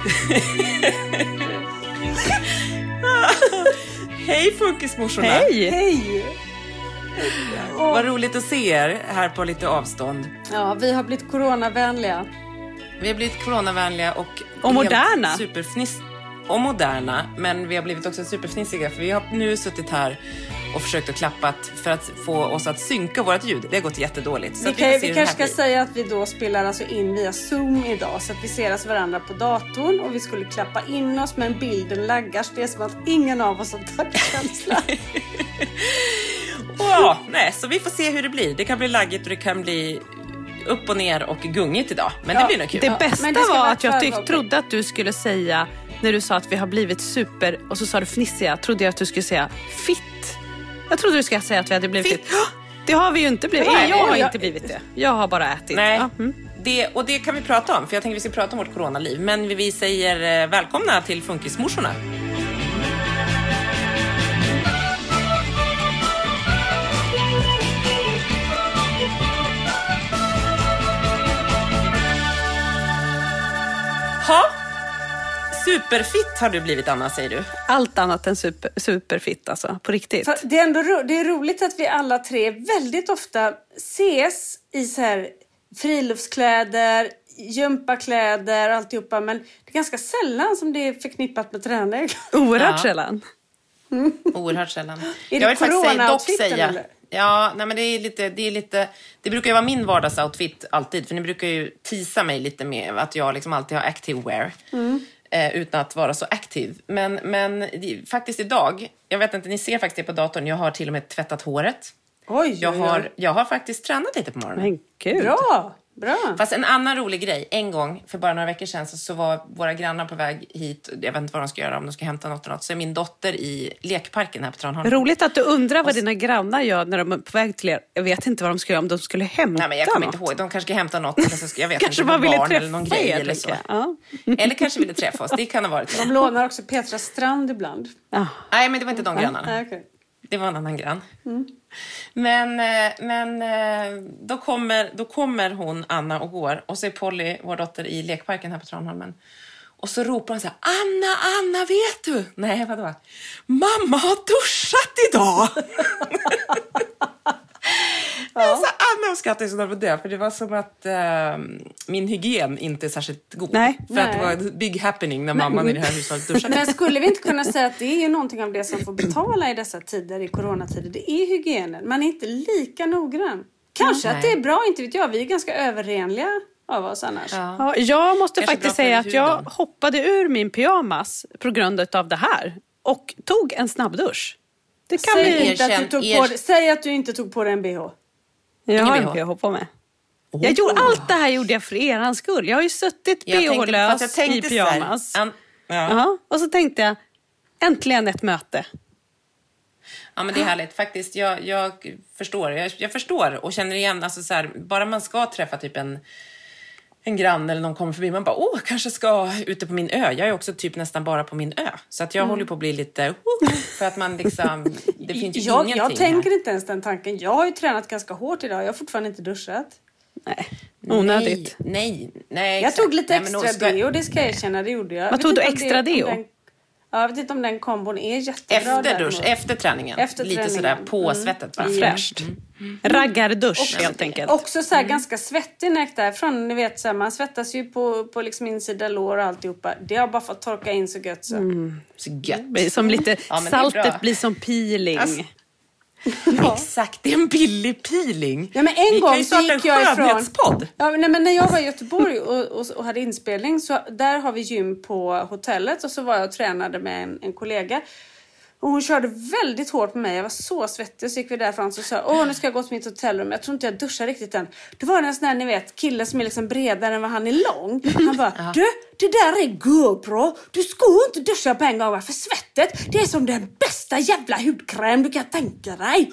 Hej! Funkismorsorna! Hej! Hej! Vad roligt att se er här på lite avstånd. Ja, vi har blivit coronavänliga. Vi har blivit coronavänliga och... Och moderna. Superfniss och moderna, men vi har blivit också superfnissiga för vi har nu suttit här och försökt att klappa för att få oss att synka vårt ljud. Det har gått jättedåligt. Så Vi, kan, vi hur kanske det ska blir. säga att vi då spelar alltså in via Zoom idag så att vi ser oss varandra på datorn och vi skulle klappa in oss men bilden laggar så det är som att ingen av oss har taktkänsla. Ja, nej, så vi får se hur det blir. Det kan bli laggigt och det kan bli upp och ner och gungigt idag. Men det Ja, blir nog kul. Det bästa det var att jag tyck, trodde att du skulle säga, när du sa att vi har blivit super och så sa du fnissiga, trodde jag att du skulle säga fitt. Jag trodde du skulle säga att vi hade blivit Fitt. det. Det har vi ju inte blivit. Nej, jag har jag- inte blivit det. Jag har bara ätit. Nej, mm. det, och det kan vi prata om, för jag tänker vi ska prata om vårt coronaliv. Men vi- vi säger eh, välkomna till Funkismorsorna. Superfitt har du blivit, Anna, säger du. Allt annat än super, superfitt alltså, på riktigt. För det, är ändå, ro- det är roligt att vi alla tre väldigt ofta ses i så här friluftskläder, gympakläder och alltihopa men det är ganska sällan som det är förknippat med träning. Oerhört Ja. sällan. Oerhört sällan. Är jag det vill faktiskt säga, dock corona-outfiten, säga... eller? Ja, nej men det är lite, det är lite... Det brukar ju vara min vardagsoutfit alltid, för ni brukar ju tisa mig lite med att jag liksom alltid har active wear. Mm. Eh, utan att vara så aktiv. Men, men faktiskt idag, jag vet inte, ni ser faktiskt det på datorn, jag har till och med tvättat håret. Oj, Jag har, jag har faktiskt tränat lite på morgonen. Men gud. Bra, bra. Fast en annan rolig grej. En gång, för bara några veckor sedan, så, så var våra grannar på väg hit. Jag vet inte vad de ska göra, om de ska hämta något eller något. Så är min dotter i lekparken här på Tranholm. Roligt att du undrar vad dina grannar gör när de är på väg till er. Jag vet inte vad de skulle göra om de skulle hämta Nej, men jag kommer något. inte ihåg. De kanske ska hämta något. Eller så ska, jag vet Kanske inte, bara ville barn träffa eller någon grej er. eller så. tänker jag. Ja. Eller kanske ville träffa oss. Det kan ha varit De lånar också Petra Strand ibland. Ja. Nej, men det var inte de grannarna. Nej, okej. Det var en annan grann. Men, eh, men eh, då, kommer, då kommer hon, Anna, och går. Och så är Polly, vår dotter, i lekparken här på Tranholmen. Och så ropar hon så här, Anna, Anna, vet du? Nej, vadå? Mamma har duschat idag! Alltså, Anna hon skrattade så på det, för det var som att eh, min hygien inte är särskilt god. Nej. För att det Nej. var en big happening när mamman i det här hushållet duschade. Men skulle vi inte kunna säga att det är ju någonting av det som får betala i dessa tider, i coronatider. Det är hygienen. Man är inte lika noggrann. Kanske att det är bra, inte vet jag. Vi är ganska överrenliga av oss annars. Ja. Ja, jag måste Kanske faktiskt för säga att jag hoppade ur min pyjamas på grund av det här. och tog en snabbdusch. Det kan Säg, bli... inte att du tog er- på, säg att du inte tog på dig en bh. Jag har en bh. på mig. Jag gjorde, allt det här gjorde jag för er skull. Jag har ju suttit bh-lös i så här, pyjamas. an- ja. Ja, och så tänkte jag, äntligen ett möte. Ja, men det är härligt. Faktiskt, jag, jag förstår. Jag, jag förstår och känner igen, alltså så här, bara man ska träffa typ en, en granne eller någon kommer förbi, man bara, åh, kanske ska ute på min ö. Jag är också typ nästan bara på min ö. Så att jag håller på att bli lite, oh, för att man liksom, det finns ju Jag, ingenting jag tänker här. inte ens den tanken. Jag har ju tränat ganska hårt idag. Jag har fortfarande inte duschat. Nej, onödigt. Nej, nej, nej Jag tog lite Nej, extra då ska- deo, det ska jag erkänna. Det gjorde jag. Vet tog du det- extra om deo? den- Ja, jag vet inte om den kombon är jättebra. Efter däremot. dusch, efter träningen. Efter Lite träningen. sådär på svettet. Va? Vad fräscht. Raggardusch helt enkelt. Också så här ganska svettig när jag gick därifrån. Ni vet, så här, man svettas ju på, på liksom insida lår och alltihopa. Det har bara fått torka in så gött så. Så gött. Som lite, Ja, saltet blir som peeling. Alltså, Exakt, det är en billig peeling. Ja, men en Vi gång kan ju starta en skönhetspodd. Ja, nej, men när jag var i Göteborg och, och, och hade inspelning så där har vi gym på hotellet och så var jag och tränade med en, en kollega. Och hon körde väldigt hårt på mig. Jag var så svettig. Så gick vi därifrån och sa åh nu ska jag gå till mitt hotellrum. Jag tror inte jag duschar riktigt än. Det var en sån där ni vet kille som är liksom bredare än vad han är lång. Han bara, du det där är GoPro. Du ska inte duscha på en gång va? för svettet det är som den bästa jävla hudkräm du kan tänka dig.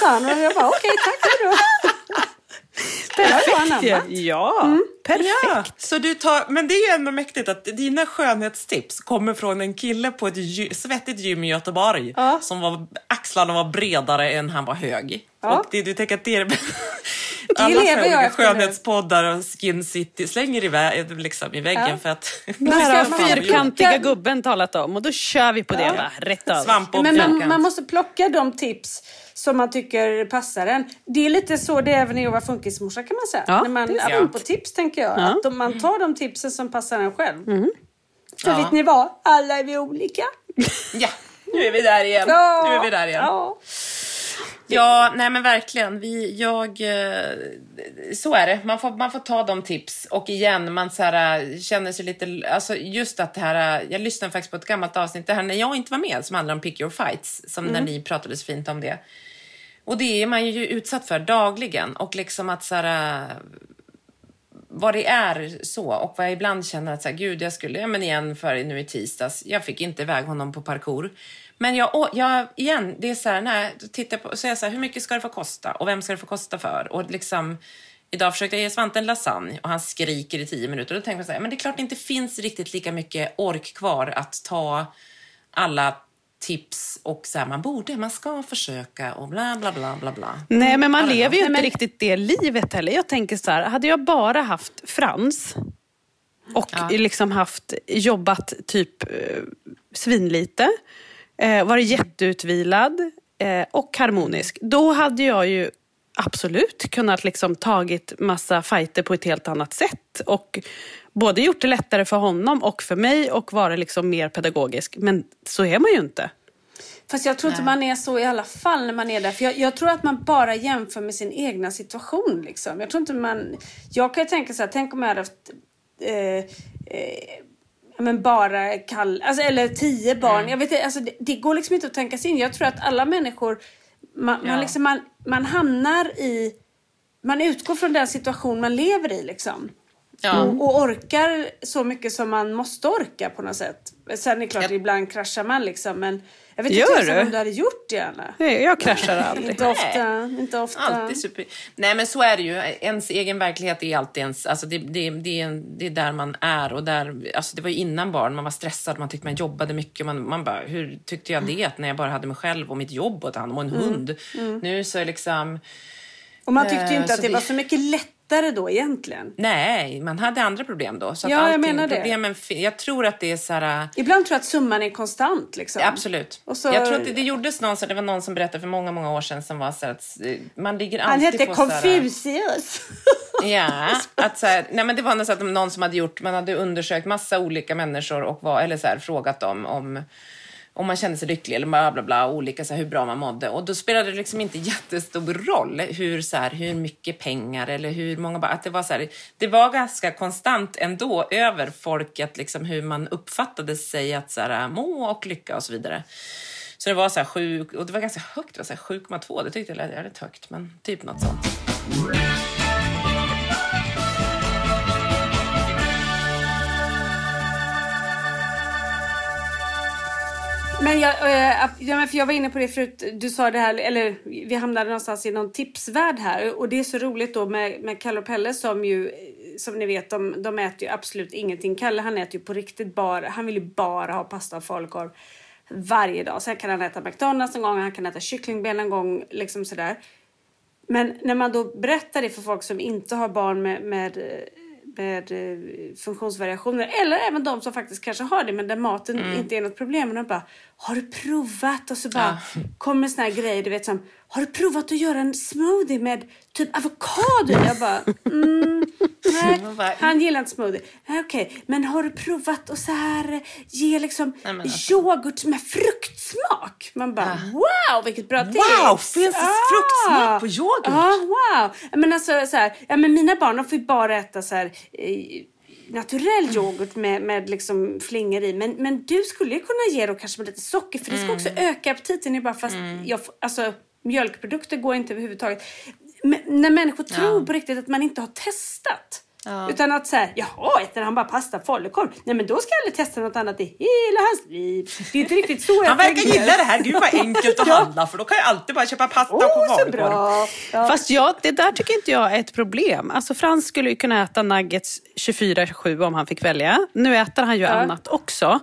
Sa han och jag bara, okej tack då. Perfekt ju. Ja, perfekt. Ja, så du tar, men det är ju ändå mäktigt att dina skönhetstips kommer från en kille på ett gy, svettigt gym i Göteborg Ja. som var, axlarna var bredare än han var hög. Ja. Och det, du tänker att det är alla lever jag skönhetspoddar och Skin City slänger i, vä- liksom, i väggen Ja. för att... Det här har fyrkantiga gubben talat om och då kör vi på det va? Rätt över. Svamp och Men man, man måste plocka de tips som man tycker passar en. Det är lite så det är även när jag var funkismorsa kan man säga. Ja, när man, sant. apropå tips tänker jag. Ja. Att de, man tar de tipsen som passar en själv. För Ja. vet ni vad? Alla är vi olika. Ja, nu är vi där igen. Ja. Nu är vi där igen. Ja. Ja, nej men verkligen. Vi, jag, eh, så är det. Man får, man får ta de tips. Och igen, man så här, eh, känner sig lite... Alltså just att det här... eh, Jag lyssnade faktiskt på ett gammalt avsnitt, det här när jag inte var med, som handlar om pick your fights. Som när ni pratade så fint om det. Och det är man ju utsatt för dagligen. Och liksom att så här... vad det är så och vad jag ibland känner att så här, gud jag skulle, ja men igen för nu i tisdags, jag fick inte iväg honom på parkour. Men jag, jag igen, det är så här, nej, då tittar jag på, så är jag så här, hur mycket ska det få kosta och vem ska det få kosta för? Och liksom, idag försökte jag ge Svante en lasagne och han skriker i tio minuter. Och då tänker jag så här, men det är klart det inte finns riktigt lika mycket ork kvar att ta alla tips och så här, man borde, man ska försöka och bla bla bla bla bla. Nej, men man lever ju inte men- riktigt det livet heller. Jag tänker så här, hade jag bara haft Frans och Ja. liksom haft jobbat typ eh, svinlite, eh, varit jätteutvilad eh, och harmonisk, då hade jag ju absolut kunnat liksom tagit massa fighter på ett helt annat sätt. Och både gjort det lättare för honom och för mig och varit liksom mer pedagogisk. Men så är man ju inte. Fast jag tror inte man är så i alla fall när man är där. För jag, jag tror att man bara jämför med sin egna situation. Liksom. Jag tror inte man... Jag kan ju tänka så här, tänk om jag hade haft eh, eh, men bara kall, alltså, eller tio barn. Jag vet, alltså, det, det går liksom inte att tänka sig in. Jag tror att alla människor, man, Ja. man, liksom, man, man hamnar i... Man utgår från den situation man lever i liksom. Ja. Och, och orkar så mycket som man måste orka på något sätt. Sen är det klart, Jag- ibland kraschar man liksom. Men jag vet Gör inte du? om du hade gjort det Anna. Nej, Jag kraschar aldrig. Inte ofta. Inte ofta. Alltid super. Nej men så är det ju. Ens egen verklighet är alltid ens, alltså det, det, det, det är där man är och där, alltså det var ju innan barn, man var stressad, man tyckte man jobbade mycket, man, man bara, hur tyckte jag det när jag bara hade mig själv och mitt jobb att ta hand om och en hund. Nu så är liksom, Och man tyckte ju Eh, inte att det det- var så mycket lättare då egentligen. nej, man hade andra problem då. Så Ja, jag menar det. Problemen, jag tror att det är så här, Ibland tror jag att summan är konstant liksom. Absolut. Och så- Jag tror att det, det gjordes någon, så det var någon som berättade för många, många år sedan som var så här att eh, man ligger Han alltid hette på här- Confucius. Ja, att så här, nej men det var något så att någon som hade gjort, man hade undersökt massa olika människor och var, eller så här, frågat dem om om man kände sig lycklig eller bla bla bla, olika så här, hur bra man mådde. Och då spelade det liksom inte jättestor roll hur, så här, hur mycket pengar eller hur många barn. Att det, var så här, det var ganska konstant ändå över folket, liksom, hur man uppfattade sig att så här, må och lycka och så vidare. Så det var så här sju, och det var ganska högt, det var 7,2. Det tyckte jag lät jävligt högt, men typ något sånt. Men jag, äh, ja, men för jag var inne på det förut, du sa det här, eller vi hamnade någonstans i någon tipsvärld här. Och det är så roligt då med, med Kalle och Pelle som ju, eh, som ni vet, de, de äter ju absolut ingenting. Kalle han äter ju på riktigt bara, han vill ju bara ha pasta och falukorv varje dag. Sen kan han äta McDonalds en gång, han kan äta kycklingben en gång, liksom sådär. Men när man då berättar det för folk som inte har barn med, med eh, med eh, funktionsvariationer eller även de som faktiskt kanske har det men där maten mm. inte är något problem. Och de bara, har du provat? Och så bara ja. kommer såna här grejer, du vet som, har du provat att göra en smoothie med typ avokado? Jag bara, mm, nej, han gillar inte smoothie. Okej, okay. men har du provat att så här ge liksom nej, alltså. yoghurt med fruktsmak? Man bara, ja. wow vilket bra tips! Wow, finns det ah, fruktsmak på yoghurt? Ja, ah, wow! Men alltså så här, ja men mina barn de får ju bara äta så här eh, naturell yoghurt med, med liksom flingor i. Men, men du skulle ju kunna ge då kanske med lite socker för det ska mm. också öka aptiten. Bara fast mm. jag, alltså, mjölkprodukter går inte överhuvudtaget. Men, när människor ja. tror på riktigt att man inte har testat. Ja. Utan att säga, jaha, äter han bara pasta falukorv? Nej men då ska jag aldrig testa något annat i hela hans liv. Det är inte riktigt så Han verkar gilla det här. Gud vad enkelt att ja. handla för då kan jag alltid bara köpa pasta oh, och falukorv. Ja. Fast ja, det där tycker inte jag är ett problem. Alltså Frans skulle ju kunna äta nuggets 24-7 om han fick välja. Nu äter han ju annat också.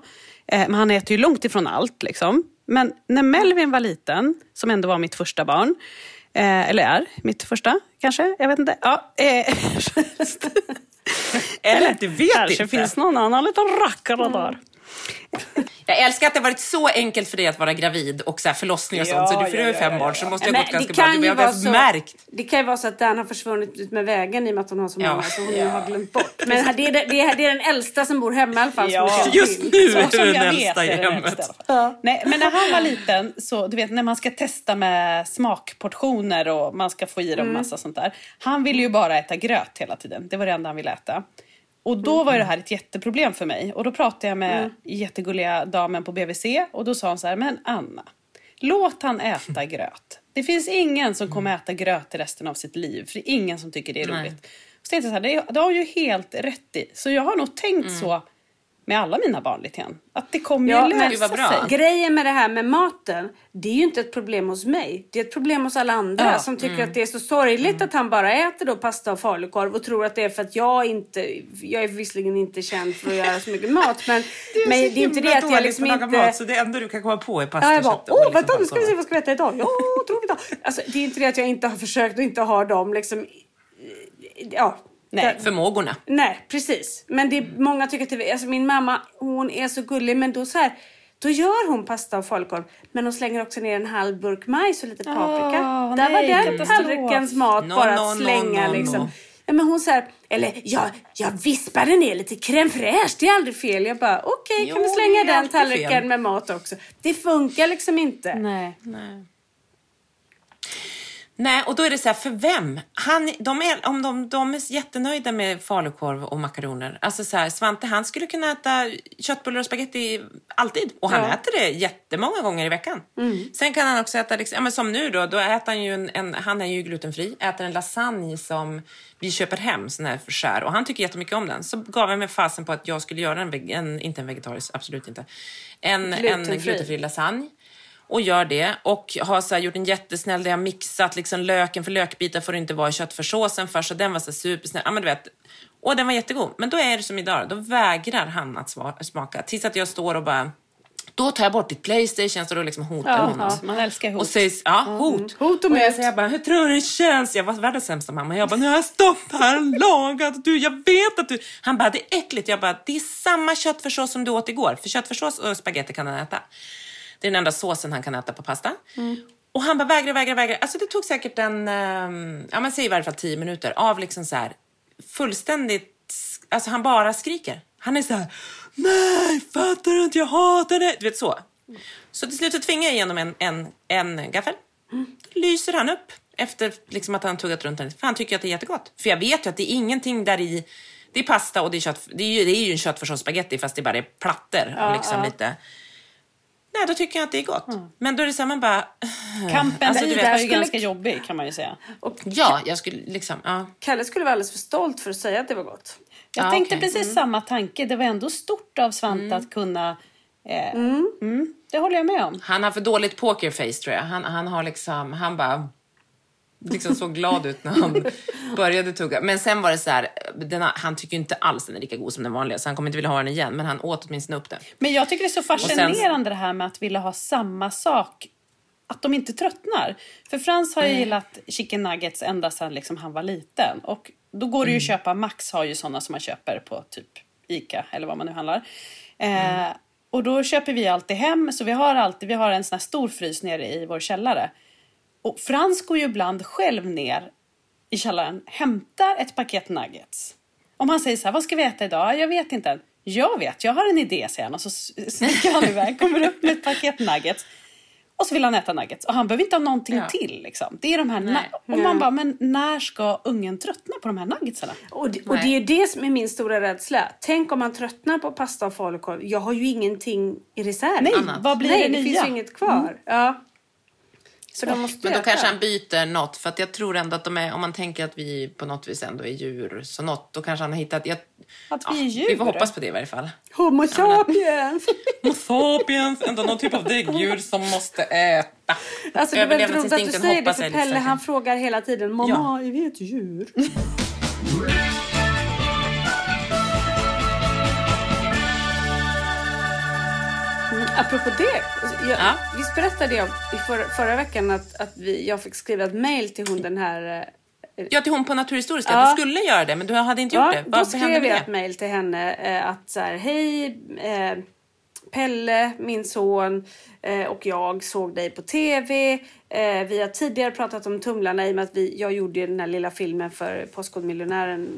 Eh, men han äter ju långt ifrån allt liksom. Men när Melvin var liten, som ändå var mitt första barn, Eh, eller är mitt första, kanske? Jag vet inte. Ja, eh, eller, du vet kanske inte. finns någon annan liten rackare mm. där. Jag älskar att det har varit så enkelt för dig att vara gravid och så här förlossning och ja, sånt. Så du, för du har fem barn så måste ju ha gått ganska bra. Du behöver så, märkt. Det kan ju vara så att Dan har försvunnit ut med vägen i och med att hon har så många så hon har glömt bort. Men det är, det, är, det är den äldsta som bor hemma i alla fall. Ja. Just nu är du den äldsta i hemmet. Nej, men när han var liten, så du vet när man ska testa med smakportioner och man ska få i dem mm. massa sånt där. Han ville ju bara äta gröt hela tiden. Det var det enda han ville äta. Och då var det här ett jätteproblem för mig. Och då pratade jag med mm. jättegulliga damen på BVC och då sa hon så här, men Anna, låt han äta gröt. Det finns ingen som kommer äta gröt resten av sitt liv, för det är ingen som tycker det är roligt. Så tänkte jag så här, det, det har ju helt rätt i. Så jag har nog tänkt mm. så med alla mina barn lite grann. Att det kommer ja, ju lösa sig. Grejen med det här med maten, det är ju inte ett problem hos mig. Det är ett problem hos alla andra ja, som tycker mm. att det är så sorgligt mm. att han bara äter då pasta och falukorv och tror att det är för att jag inte, jag är visserligen inte känd för att göra så mycket mat men det är, men det är inte det att jag liksom inte... Mat, så det enda du kan komma på är pasta ja, jag bara, åh liksom vänta nu ska vi se vad ska vi äta idag? Ja, då. Alltså det är inte det att jag inte har försökt och inte har dem liksom ja, Nej, förmågorna. Nej, precis. Men det är, många tycker att det, alltså min mamma, hon är så gullig, men då så här, då gör hon pasta och falukorv, men hon slänger också ner en halv burk majs och lite paprika. Oh, Där nej, var den tallrikens mat, no, bara att slänga no, no, liksom. Ja, men hon säger, eller ja, jag vispade ner lite crème fraîche, det är aldrig fel. Jag bara, okej, okay, kan vi slänga den tallriken med mat också? Det funkar liksom inte. Nej. nej. Nej, och då är det så här, för vem? Han, de är, om de, de är jättenöjda med falukorv och makaroner. Alltså så här, Svante han skulle kunna äta köttbullar och spaghetti alltid. Och han ja. äter det jättemånga gånger i veckan. Mm. Sen kan han också äta, liksom, ja, men som nu då, då äter han ju en, en, han är ju glutenfri, äter en lasagne som vi köper hem, sån här skär. Och han tycker jättemycket om den. Så gav jag mig fasen på att jag skulle göra en, en inte en vegetarisk, absolut inte. En glutenfri, en glutenfri lasagne och gör det. Och har så gjort en jättesnäll där jag mixat liksom löken, för lökbitar får det inte vara i köttfärssåsen först. Så den var så supersnäll. Ja, men du vet. Och den var jättegod. Men då är det som idag, då vägrar han att smaka. Tills att jag står och bara då tar jag bort ditt Playstation så då liksom hotar ja, honom. Ja, man älskar hot. Och säger, ja, hot. Mm. Hot och möt. Och jag bara, hur tror du det känns? Jag var världens sämsta mamma. Jag bara, nu har jag stått här och lagat. Du, jag vet att du... Han bara, det är äckligt. Jag bara, det är samma köttfärssås som du åt igår. För köttfärssås och spagetti kan han äta. Det är den enda såsen han kan äta på pasta. Mm. Och han bara vägrar, vägrar, vägrar. Alltså det tog säkert en, um, ja man säger i varje fall tio minuter av liksom så här fullständigt, alltså han bara skriker. Han är så här, nej fattar du inte, jag hatar det. Du vet så. Så till slut så tvingar jag igenom en, en, en gaffel. Då lyser han upp efter liksom att han tuggat runt den. För han tycker att det är jättegott. För jag vet ju att det är ingenting där i. Det är pasta och det är kött. Det är ju, det är ju en köttfärssås spagetti fast det bara är plattor. och liksom lite. Nej, då tycker jag att det är gott. Men då är det så här, man bara... Kampen Alltså, vet, är ju skulle- ganska jobbig kan man ju säga. Ja, jag skulle liksom... Ja. Kalle skulle vara alldeles för stolt för att säga att det var gott. Jag Ja, tänkte okej. precis samma tanke. Det var ändå stort av Svante att kunna... Eh, mm, det håller jag med om. Han har för dåligt pokerface tror jag. Han, han har liksom... Han bara... Liksom så glad ut när han började tugga. Men sen var det så här, den, har- han tycker inte alls den är lika god som den vanliga så han kommer inte vilja ha den igen. Men han åt åtminstone upp den. Men jag tycker det är så sen- fascinerande det här med att vilja ha samma sak. Att de inte tröttnar. För Frans har ju gillat chicken nuggets ända sedan liksom han var liten. Och då går det ju att köpa, Max har ju sådana som man köper på typ Ica eller vad man nu handlar. Eh, och då köper vi alltid hem, så vi har alltid, vi har en sån här stor frys nere i vår källare. Och Frans går ju ibland själv ner i källaren, hämtar ett paket nuggets. Om han säger så här, vad ska vi äta idag? Jag vet inte än. Jag vet, jag har en idé, säger han. Och så s- snickar han iväg, kommer upp med ett paket nuggets. Och så vill han äta nuggets. Och han behöver inte ha någonting Ja. till. Liksom. Det är de här Nej. och man bara, men när ska ungen tröttna på de här nuggetsarna? Och det, och det är det som är min stora rädsla. Tänk om man tröttnar på pasta och falukorv. Jag har ju ingenting i reserv. Nej, Annat. vad blir Nej, det det nya? finns ju inget kvar. Ja. Så de måste Men då kanske han byter något. För att jag tror ändå att de är, om man tänker att vi på något vis ändå är djur, så något, då kanske han har hittat... Jag, Att vi är djur. vi får hoppas på det i varje fall. Homo sapiens! Homo sapiens, ändå någon typ av däggdjur som måste äta. Alltså det är väldigt roligt att du säger det för Pelle han frågar hela tiden Mamma, är vi ett djur? Apropå det, jag, Ja. visst berättade jag i förra, förra veckan att, att vi, jag fick skriva ett mail till hon den här eh, Ja, till hon på Naturhistoriska. Ja. Du skulle göra det, men du hade inte gjort Ja, det. då Varför hände skrev jag ett mejl till henne eh, att så här, hej eh, Pelle, min son eh, och jag såg dig på TV. Eh, vi har tidigare pratat om Tumlarna i och med att vi, jag gjorde ju den här lilla filmen för Postkodmiljonären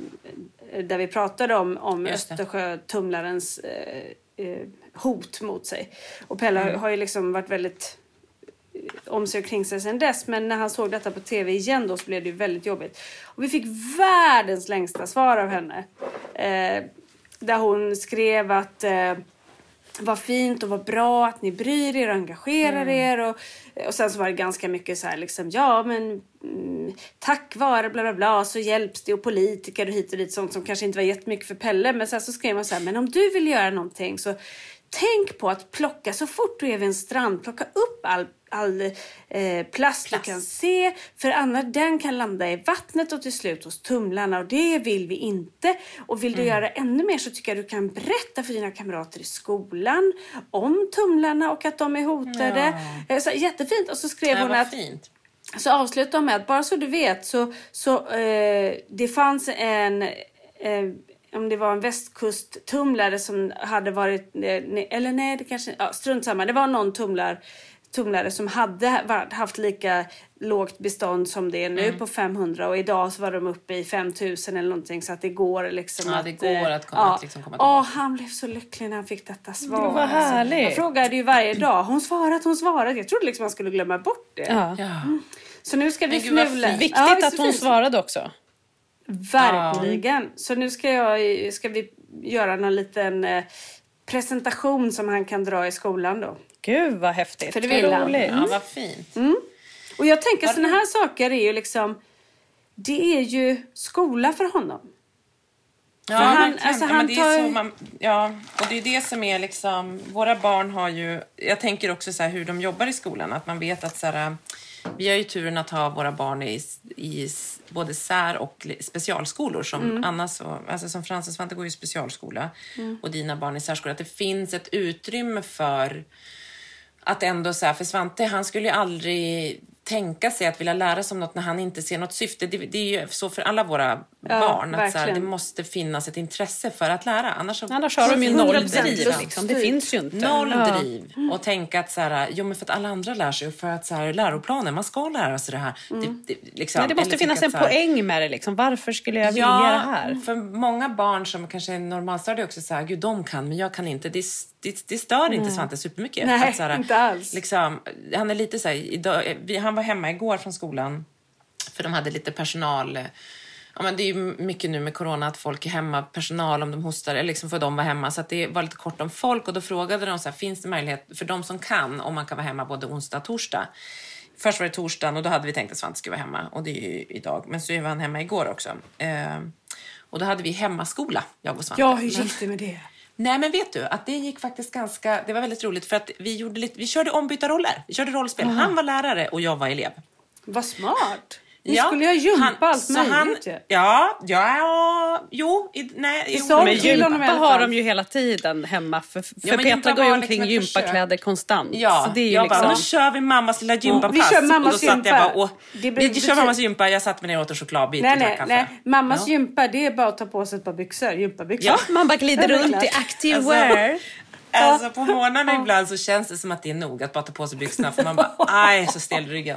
eh, där vi pratade om, om. Östersjötumlarens eh, eh, hot mot sig. Och Pelle Mm. har- ju liksom varit väldigt om sig och kring sig sedan dess. Men när han såg detta på tv igen då så blev det väldigt jobbigt. Och vi fick världens längsta svar av henne. Eh, där hon skrev att eh, vad fint och vad bra att ni bryr er och engagerar er. Och, och sen så var det ganska mycket så här liksom, ja men mm, tack vare bla bla bla så hjälps det och politiker och hit och dit sånt som kanske inte var jättemycket för Pelle. Men sen så skrev man så här, men om du vill göra någonting så tänk på att plocka så fort du är vid en strand, plocka upp all, all eh, plast, du kan se. För annars den kan landa i vattnet och till slut hos tumlarna och det vill vi inte. Och vill du göra ännu mer så tycker jag du kan berätta för dina kamrater i skolan om tumlarna och att de är hotade. Eh, Så, jättefint. Och så skrev Ja, hon att fint. så avslutar de med att bara så du vet så, så eh, det fanns en eh, om det var en västkusttumlare som hade varit, eh, eller nej det kanske, ja, strunt samma. Det var någon tumlar, tumlare som hade haft lika lågt bestånd som det är nu på 500 och idag så var de uppe i 5000 eller någonting så att det går liksom Ja, att... det går eh, att komma- att liksom komma Åh, tillbaka. han blev så lycklig när han fick detta svar. Det var Alltså, härligt. Jag frågade ju varje dag, hon svarat, hon svarat. Jag trodde liksom man skulle glömma bort det. Ja. Ja. Så nu ska vi fnula. Viktigt Ja, att hon svarade också. Verkligen. Så nu ska, jag, ska vi göra någon liten eh, presentation som han kan dra i skolan då. Gud vad häftigt. För det vill han. roligt. ja, vad fint. Och jag tänker sådana här saker är ju liksom det är ju skola för honom. Ja, han- verkligen. alltså, ja, han det tar- är så man, ja, och det är det som är liksom... Våra barn har ju... Jag tänker också så här hur de jobbar i skolan. Att man vet att så här, vi har ju turen att ha våra barn i, i både sär och specialskolor. Som Mm. Anna så, alltså som Frans och Svante går i specialskola Mm. och dina barn i särskola. Att det finns ett utrymme för att ändå så här, för Svante han skulle ju aldrig tänka sig att vilja lära sig om något när han inte ser något syfte. Det, det är ju så för alla våra barn. Att så här, det måste finnas ett intresse för att lära. Annars, så, Annars har de ju noll 100% driv. Liksom. Det finns ju inte. Noll Ja. driv. Och tänka att så här, jo, men för att alla andra lär sig för att så här, läroplanen, man ska lära sig det här. Det, det, liksom, Nej, det måste finnas en här- poäng med det. Liksom. Varför skulle jag vilja Ja, det här? för många barn som kanske är normalstadiet också så här, gud de kan men jag kan inte. Det är, det, det stör inte Svante supermycket. Nej, Att så här, inte alls. Liksom, han är lite så här, idag, vi, han var hemma igår från skolan för de hade lite personal Ja, men det är ju mycket nu med corona att folk är hemma, personal om de hostar, eller liksom får de vara hemma. Så det var lite kort om folk och då frågade de så här, finns det möjlighet för de som kan, om man kan vara hemma både onsdag och torsdag. Först var det torsdagen och då hade vi tänkt att Svante skulle vara hemma och det är ju idag. Men så var han hemma igår också. Eh, och då hade vi hemmaskola, jag och Svante. Ja, hur gick det med det? Nej men vet du att det gick faktiskt ganska, det var väldigt roligt för att vi gjorde lite, vi körde ombytta roller. Vi körde rollspel. Han var lärare och jag var elev. Vad smart. Ni skulle ju ha gympa han- allt så möjligt han, ju. ja, jo, i, nej, jo, sång Men gympa har de ju hela tiden hemma. För, för Ja, Petra går ju omkring liksom gympakläder konstant. Ja, så det är ju jag liksom... bara, nu kör vi mammas lilla gympapass. vi kör mammas och då gympa. Jag bara, och, Det vi betyder- kör mammas gympa, jag satt mig ner och åt en chokladbit Nej, och drack kaffe. nej. Mammas Ja. gympa, det är bara att ta på sig ett par byxor. Gympabyxor. Ja. Man bara glider Ja, runt i active Alltså- wear. Alltså på morgnarna ibland så känns det som att det är nog att bara ta på sig byxorna för man bara, aj så stel i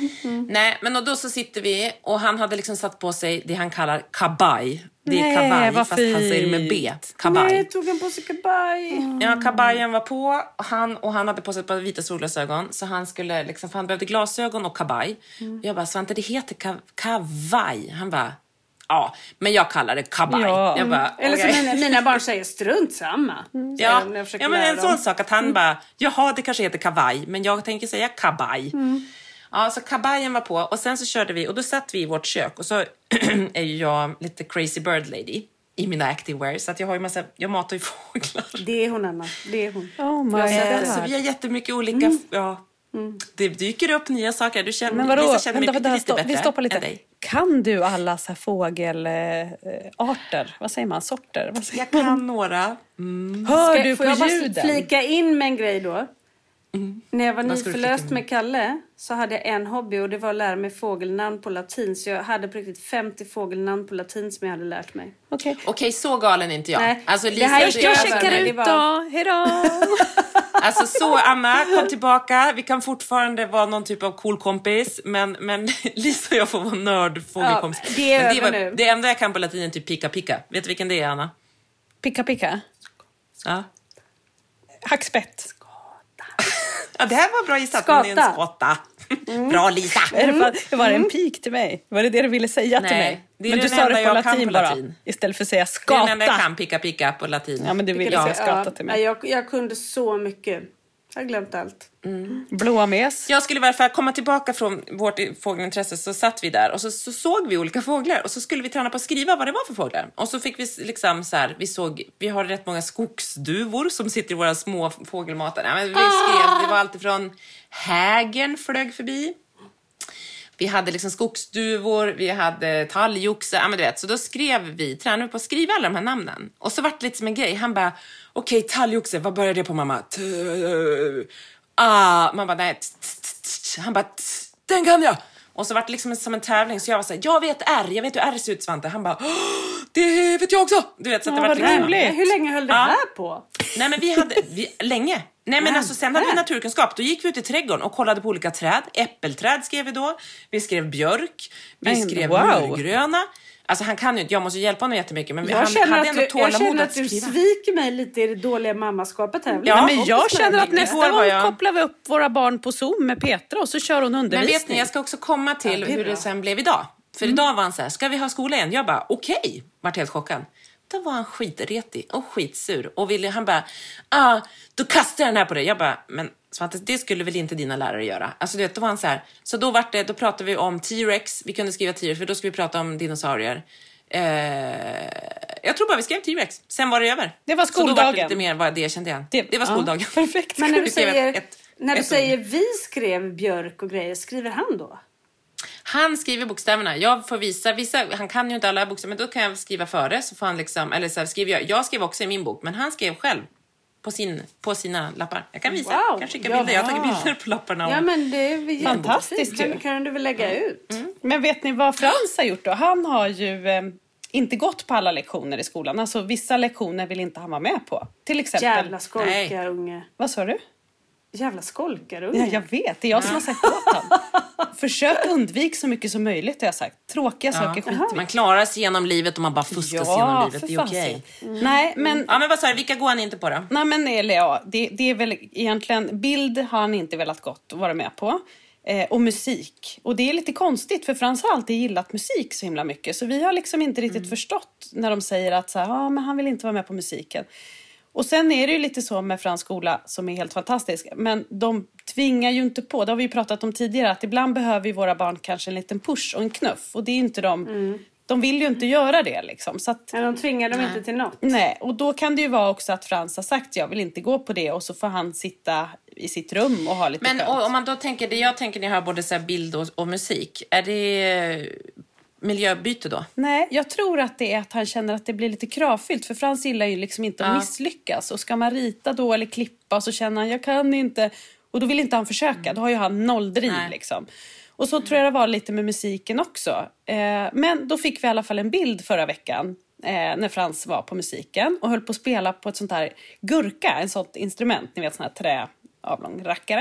ryggen. Nej, men och då så sitter vi och han hade liksom satt på sig det han kallar kabaj. Det är Nej, kavaj fast han säger det med B. fint. Kabaj. Nej, tog han på sig kabaj? Ja, kabajen var på han, och han hade på sig ett par vita solglasögon. Så han skulle liksom, för han behövde glasögon och kabaj. Jag bara, Svante det heter ka- kavaj. Han bara, ja, men jag kallar det kabaj. Ja. Bara, Eller som okej. mina, mina barn säger, strunt samma. säger Ja, ja men en. Mm. sån sak att han bara, jaha det kanske heter kavaj, men jag tänker säga kabaj. Mm. Ja, så kabajen var på och sen så körde vi och då satt vi i vårt kök och så är ju jag lite crazy bird lady i mina activewear så att jag har ju massa, jag matar ju fåglar. Det är hon, Anna. Det är hon. Oh my Jag det. Så vi har jättemycket olika, Mm. ja. Det dyker upp nya saker. Du känner, Men vadå? känner mig Vänta, vänta, lite stopp, bättre vi stoppar än lite. dig. Kan du alla så här fågelarter? Vad säger man? Sorter? Vad säger Jag kan några. man? Hör Ska- du får på jag bara ljuden? flika in med en grej då? När jag var nyförlöst med Kalle så hade jag en hobby och det var att lära mig fågelnamn på latin. Så jag hade på riktigt 50 fågelnamn på latin som jag hade lärt mig. Okej. Okej, så galen är inte jag. Nej, alltså, det Lisa, här är Jag, inte jag över, checkar det ut då. Hejdå! Alltså så Anna, kom tillbaka. Vi kan fortfarande vara någon typ av cool kompis. Men, men Lisa och jag får vara nördfågelkompis. Ja, det är men över var- nu. det enda jag kan på latin är typ pika pika. Vet du vilken det är Anna? Picka picka. Ja. Hackspett. Ja det här var bra gissat. men Det är en Skata. skotta. bra Lisa. Det, bara, det var en pik till mig? Var det det du ville säga till Nej, mig? det är Men du sa det på latin på bara. latin. Istället för att säga Det är den enda jag skata. kan, pika pika på latin. Ja, men du ville säga skata till mig. Jag, jag kunde så mycket. Jag har glömt allt. Blåmes. Jag skulle i alla fall komma tillbaka från vårt fågelintresse så satt vi där och så, så såg vi olika fåglar och så skulle vi träna på att skriva vad det var för fåglar. Och så fick vi liksom så här, vi såg, vi har rätt många skogsduvor som sitter i våra små fågelmatar. Ja, men vi skrev, det var allt ifrån hägern flög förbi. Vi hade liksom skogsduvor, vi hade talgoxe, ja men du vet. Så då skrev vi, tränade på att skriva alla de här namnen. Och så vart det lite som en grej. Han bara, okej talgoxe, vad börjar det på mamma? Ah, man bara, nej. Han bara, den kan jag! Och så vart det liksom som en tävling, så jag var såhär, jag vet R, jag vet hur R ser ut Svante. Han bara, "Åh, det vet jag också! Du vet, så att det Ja, vart liksom... roligt. Hur länge höll det Ja. här på? Nej men vi hade, vi, länge. Nej men alltså sen hade vi naturkunskap. Då gick vi ut i trädgården och kollade på olika träd. Äppelträd skrev vi då. Vi skrev björk. Vi Men, skrev wow. murgröna. Alltså han kan ju inte, jag måste hjälpa honom jättemycket men Jag han känner, hade att ändå du, jag känner att att du skriva. sviker mig lite i det dåliga mammaskapet här. Ja, men jag känner att nästa gång jag- kopplar vi upp våra barn på Zoom med Petra och så kör hon Men undervisning. vet ni, jag ska också komma till Ja, det hur det sen blev idag. För idag var han så här, ska vi ha skola igen? Jag bara, okej. Vart helt chockad. Då var han skitretig och skitsur och ville, han bara, ah, då kastar jag den här på dig. Jag bara, men Svante, det skulle väl inte dina lärare göra? Alltså du vet, då var han så här. Så då vart det, då pratade vi om T-Rex, vi kunde skriva T-Rex för då skulle vi prata om dinosaurier. Eh, jag tror bara vi skrev T-Rex, sen var det över. Det var Så då var det skoldagen. lite mer vad det kände jag. Det- Det, var ja, skoldagen. perfekt. Men när du säger, ett- ett- när du ett säger vi skrev björk och grejer, skriver han då? Han skriver bokstäverna. Jag får visa, vissa, han kan ju inte alla bokstäver, men då kan jag skriva före så får han liksom, eller så här, skriver jag. Jag skrev också i min bok, men han skrev själv på, sin, på sina lappar. Jag kan visa, Wow. jag kan skicka bilder. Jag har tagit bilder på lapparna. Ja men det är Fantastiskt ju. Kan, kan du väl lägga ut? Men vet ni vad Frans har gjort då? Han har ju eh, inte gått på alla lektioner i skolan. Alltså vissa lektioner vill inte han vara med på. Till exempel. Jävla skolka Nej. unge. Vad sa du? Jävla skolkare. Ja, jag vet, det är jag som har sagt åt honom. Försök undvik så mycket som möjligt har jag sagt. Tråkiga saker skiter. Man klarar sig genom livet och man bara fuskas genom livet. Det är okej. fasen. Nej, men Ja, men vad sa du? Vilka går han inte på då? Nej men eller ja, det, det är väl egentligen bild har han inte velat gott att vara med på. Eh, och musik. Och det är lite konstigt för Frans har alltid gillat musik så himla mycket. Så vi har liksom inte riktigt förstått när de säger att så här, ah, men han vill inte vara med på musiken. Och sen är det ju lite så med Frans skola som är helt fantastisk. Men de tvingar ju inte på. Det har vi ju pratat om tidigare. Att ibland behöver ju våra barn kanske en liten push och en knuff. Och det är inte de. De vill ju inte göra det liksom. Så att, Men de tvingar dem inte till något. Nej, och då kan det ju vara också att Frans har sagt jag vill inte gå på det och så får han sitta i sitt rum och ha lite Men skönt. och, om man då tänker, det jag tänker när jag hör både så här bild och, och musik, är det miljöbyte då? Nej, jag tror att det är att han känner att det blir lite kravfyllt. För Frans gillar ju liksom inte att Ja. misslyckas. Och ska man rita då eller klippa så känner han jag kan inte. Och då vill inte han försöka. Då har ju han noll driv liksom. Och så tror jag det var lite med musiken också. Eh, men då fick vi i alla fall en bild förra veckan. Eh, när Frans var på musiken och höll på att spela på ett sånt här gurka, en sånt instrument, ni vet sån här trä avlång rackare.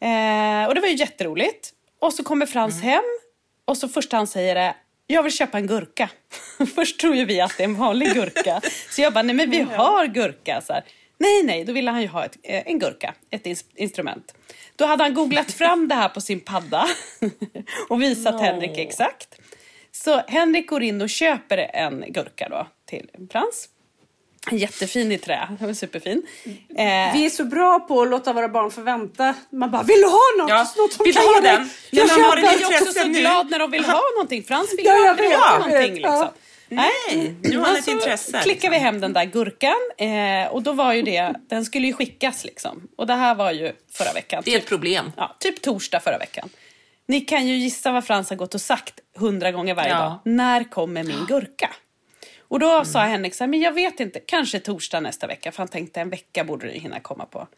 Eh, och det var ju jätteroligt. Och så kommer Frans hem och så första han säger är jag vill köpa en gurka. Först tror ju vi att det är en vanlig gurka. Så jag bara, nej men vi har gurka. Så här. Nej, nej, då ville han ju ha ett, eh, en gurka, ett ins- instrument. Då hade han googlat fram det här på sin padda och visat Henrik exakt. Så Henrik går in och köper en gurka då till Frans. Jättefin i trä, den var superfin. Eh, Vi är så bra på att låta våra barn få vänta. Man bara, vill du ha något? Ja, något som vill du ha den? Jag har köper. jag är också så nu. glad när de vill ha någonting. Frans vill Ja, jag ha jag vet, någonting. ja. Liksom. Nej, nu har han ett intresse. klickar vi liksom. hem den där gurkan eh, och då var ju det, den skulle ju skickas liksom. Och det här var ju förra veckan. Det är ett problem. Ja, typ torsdag förra veckan. Ni kan ju gissa vad Frans har gått och sagt hundra gånger varje Ja. dag. När kommer min gurka? Och då sa Henrik så här, men jag vet inte, kanske torsdag nästa vecka. För han tänkte en vecka borde det hinna komma på.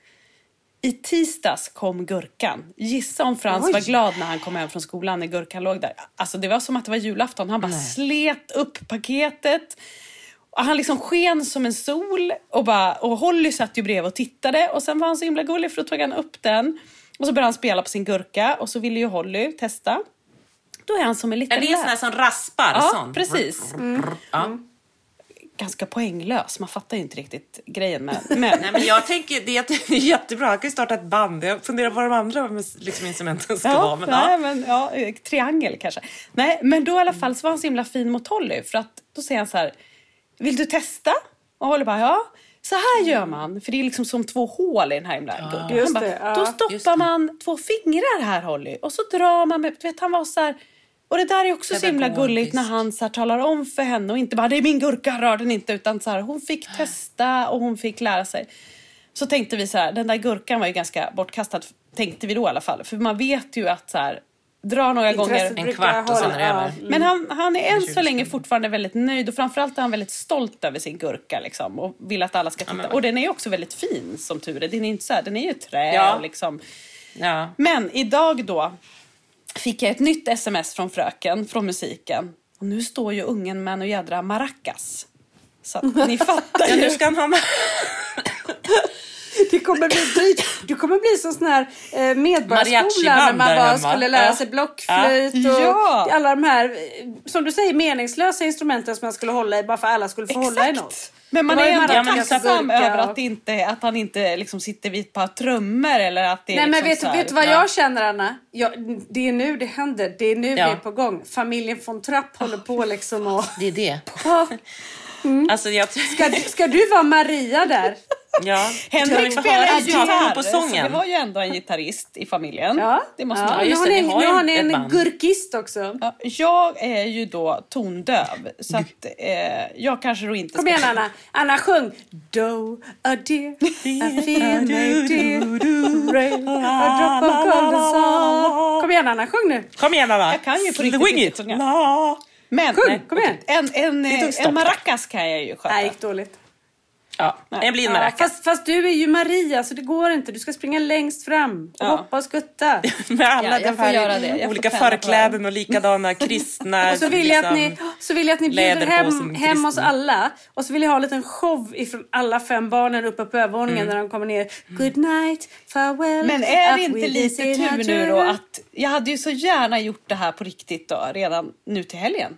I tisdags kom gurkan. Gissa om Frans Oj. var glad när han kom hem från skolan när gurkan låg där. Alltså det var som att det var julafton. Han bara slet upp paketet. Och han liksom sken som en sol och, bara, och Holly satt ju bredvid och tittade och sen var han så himla gullig för då tog han upp den och så började han spela på sin gurka och så ville ju Holly testa. Då är han som en liten Är det en sån här som raspar? Ja, sån? precis. Ja. Ganska poänglös, man fattar ju inte riktigt grejen med men, Nej, men jag tänker det är jätte- jättebra. Han kan ju starta ett band. Jag funderar på vad de andra liksom, instrumenten ska Ja, vara. Men, nej, ja. men ja, triangel kanske. Nej, men då i alla fall så var han så himla fin mot Holly för att då säger han så här, vill du testa? Och Holly bara, ja. Så här gör man, för det är liksom som två hål i den här himla. Just Han bara, det, ja. Då Just stoppar det. man två fingrar här Holly och så drar man med, du vet han var så här, och det där är också så himla gulligt när han så här talar om för henne och inte bara det är min gurka, rör den inte utan så här, hon fick testa och hon fick lära sig. Så tänkte vi så här, den där gurkan var ju ganska bortkastad tänkte vi då i alla fall. För man vet ju att så här, dra några Intresset gånger. En kvart och sen är det över. Men han, han är än så länge fortfarande väldigt nöjd och framförallt är han väldigt stolt över sin gurka liksom, och vill att alla ska titta. Och den är ju också väldigt fin som tur är. Den är, inte så här, den är ju trä Ja. och liksom. Ja. Men idag då fick jag ett nytt sms från fröken från musiken. Och nu står ju ungen med en jädra maracas. Så att ni fattar Ja, ju. nu ska han ha. Det kommer bli dyrt. Du kommer bli som sån här eh, medborgarskola när man bara skulle lära Ja. sig blockflöjt och Ja. alla de här, eh, som du säger, meningslösa instrumenten som man skulle hålla i bara för att alla skulle få hålla i något. Men man är ändå tacksam över att, inte, att han inte liksom sitter vid ett par trummor eller att det är Nej men liksom vet, så du- här- vet du vad ja. jag känner Anna? Ja, det är nu det händer. Det är nu Ja. det är på gång. Familjen von Trapp håller på liksom och... Det är det. Ja. Alltså, jag, Ska, du- ska du vara Maria där? Ja. Henrik spelar ju gitarr, på så sången. vi har ju ändå en gitarrist i familjen. Ja. Det måste ja. man det, har nu har ni en band. gurkist också. Ja, Jag är ju då tondöv, så att eh, jag kanske då inte Kom ska... igen Anna. Anna sjung. Do a dear, I feel my dear, rain, a drop of song. Kom igen Anna, sjung nu. Kom igen Anna. Jag kan ju på riktigt Swing it. Men Sjung, kom igen. En, en, Det eh, en maracas kan jag ju sköta. Nej, gick dåligt. Ja, jag blir en Ja, fast, fast du är ju Maria så det går inte. Du ska springa längst fram och Ja. hoppa och skutta. Med alla Ja, jag de får här göra det. Jag får olika förkläden och likadana kristna... Och så vill, jag att ni, liksom, så vill jag att ni bjuder hem, hem oss alla. Och så vill jag ha en liten show ifrån alla fem barnen uppe på övervåningen när de kommer ner. Good night, farewell. Men är det inte lite tur nu då att jag hade ju så gärna gjort det här på riktigt då redan nu till helgen.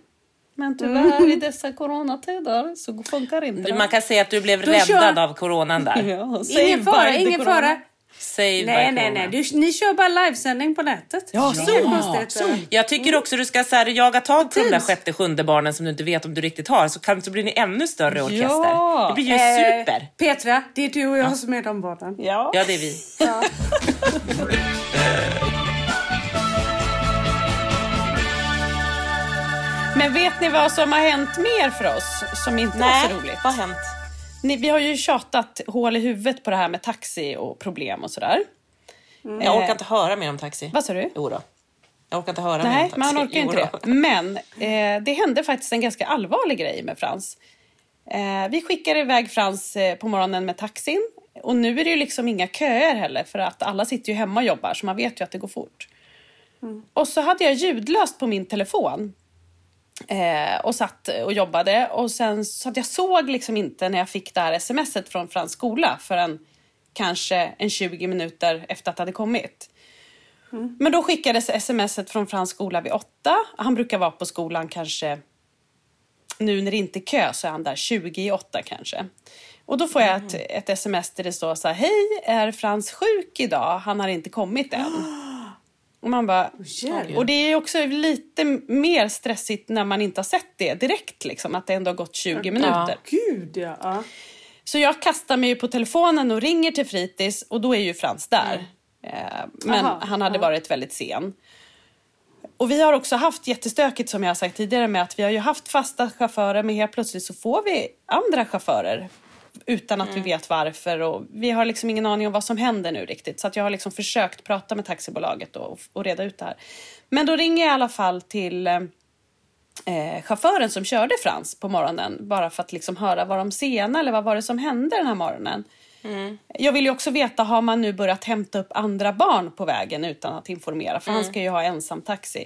Men tyvärr i dessa coronatider så funkar inte Du, det. man kan säga att du blev Då räddad kör- av coronan där. Ja, Ingen fara, ingen corona. fara. Save Nej, nej, nej. Du, ni kör bara livesändning på nätet. Ja, så. konstigheter. Jag tycker också du ska så här, jaga tag på de där sjätte, sjunde barnen som du inte vet om du riktigt har. Så kanske blir ni ännu större orkester. Ja. Det blir ju Eh, super. Petra, det är du och jag som är de barnen. Ja. Ja, det är vi. Men vet ni vad som har hänt mer för oss som inte var så roligt? vad har hänt? Ni, vi har ju tjatat hål i huvudet på det här med taxi och problem och sådär. Jag orkar inte höra mer om taxi. Vad sa du? Jo då. Jag orkar inte höra mer om Nej, taxi. man orkar inte det. Men eh, det hände faktiskt en ganska allvarlig grej med Frans. Eh, vi skickade iväg Frans eh, på morgonen med taxin. Och nu är det ju liksom inga köer heller för att alla sitter ju hemma och jobbar så man vet ju att det går fort. Och så hade jag ljudlöst på min telefon. Eh, och satt och jobbade och sen så att jag såg liksom inte när jag fick det här smset från Frans skola förrän kanske en 20 minuter efter att det hade kommit. Men då skickades smset från Frans skola vid åtta. Han brukar vara på skolan kanske nu när det inte är kö så är han där 20 i åtta kanske. Och då får jag ett, ett sms där det står så här, hej, är Frans sjuk idag? Han har inte kommit än. Och man bara, jävlar. och det är också lite mer stressigt när man inte har sett det direkt liksom, att det ändå har gått 20 minuter. Gud, ja. ja. Så jag kastar mig på telefonen och ringer till fritids och då är ju Frans där. Eh, men Aha, han hade varit väldigt sen. Och vi har också haft jättestökigt som jag har sagt tidigare med att vi har ju haft fasta chaufförer men helt plötsligt så får vi andra chaufförer utan att vi vet varför och vi har liksom ingen aning om vad som händer nu riktigt. Så att jag har liksom försökt prata med taxibolaget och, och reda ut det här. Men då ringer jag i alla fall till eh, eh, chauffören som körde Frans på morgonen bara för att liksom höra vad de sena eller vad var det som hände den här morgonen. Jag vill ju också veta, har man nu börjat hämta upp andra barn på vägen utan att informera? För han ska ju ha ensam taxi.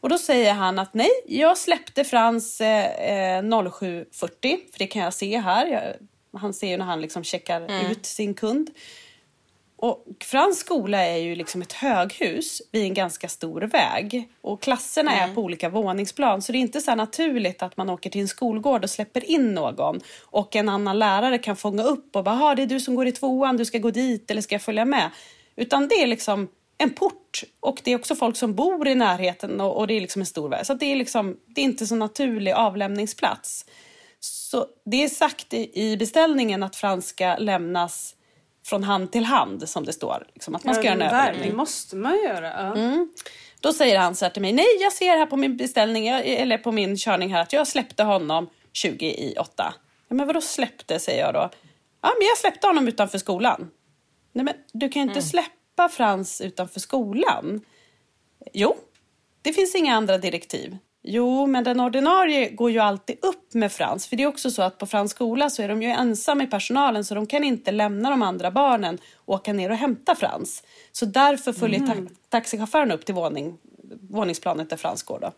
Och då säger han att nej, jag släppte Frans eh, eh, 07.40, för det kan jag se här. Jag, han ser ju när han liksom checkar ut sin kund. Och Frans skola är ju liksom ett höghus vid en ganska stor väg. Och klasserna är på olika våningsplan. Så det är inte så naturligt att man åker till en skolgård och släpper in någon. Och en annan lärare kan fånga upp och bara, "Ha, det är du som går i tvåan, du ska gå dit eller ska jag följa med? Utan det är liksom en port och det är också folk som bor i närheten och, och det är liksom en stor väg. Så det är liksom, det är inte så naturlig avlämningsplats. Så det är sagt i, i beställningen att Frans ska lämnas från hand till hand som det står. Liksom, att man ska Ja, göra en överlämning. Det måste man göra. Ja. Då säger han så här till mig, nej jag ser här på min beställning, eller på min körning här att jag släppte honom 20 i 8. Ja, men vadå släppte säger jag då? Ja men jag släppte honom utanför skolan. Nej men du kan ju inte släppa Frans utanför skolan. Jo, det finns inga andra direktiv. Jo, men den ordinarie går ju alltid upp med Frans. För det är också så att på Frans skola så är de ju ensamma i personalen så de kan inte lämna de andra barnen och åka ner och hämta Frans. Så därför följer ta- taxichauffören upp till våning, våningsplanet där Frans går då.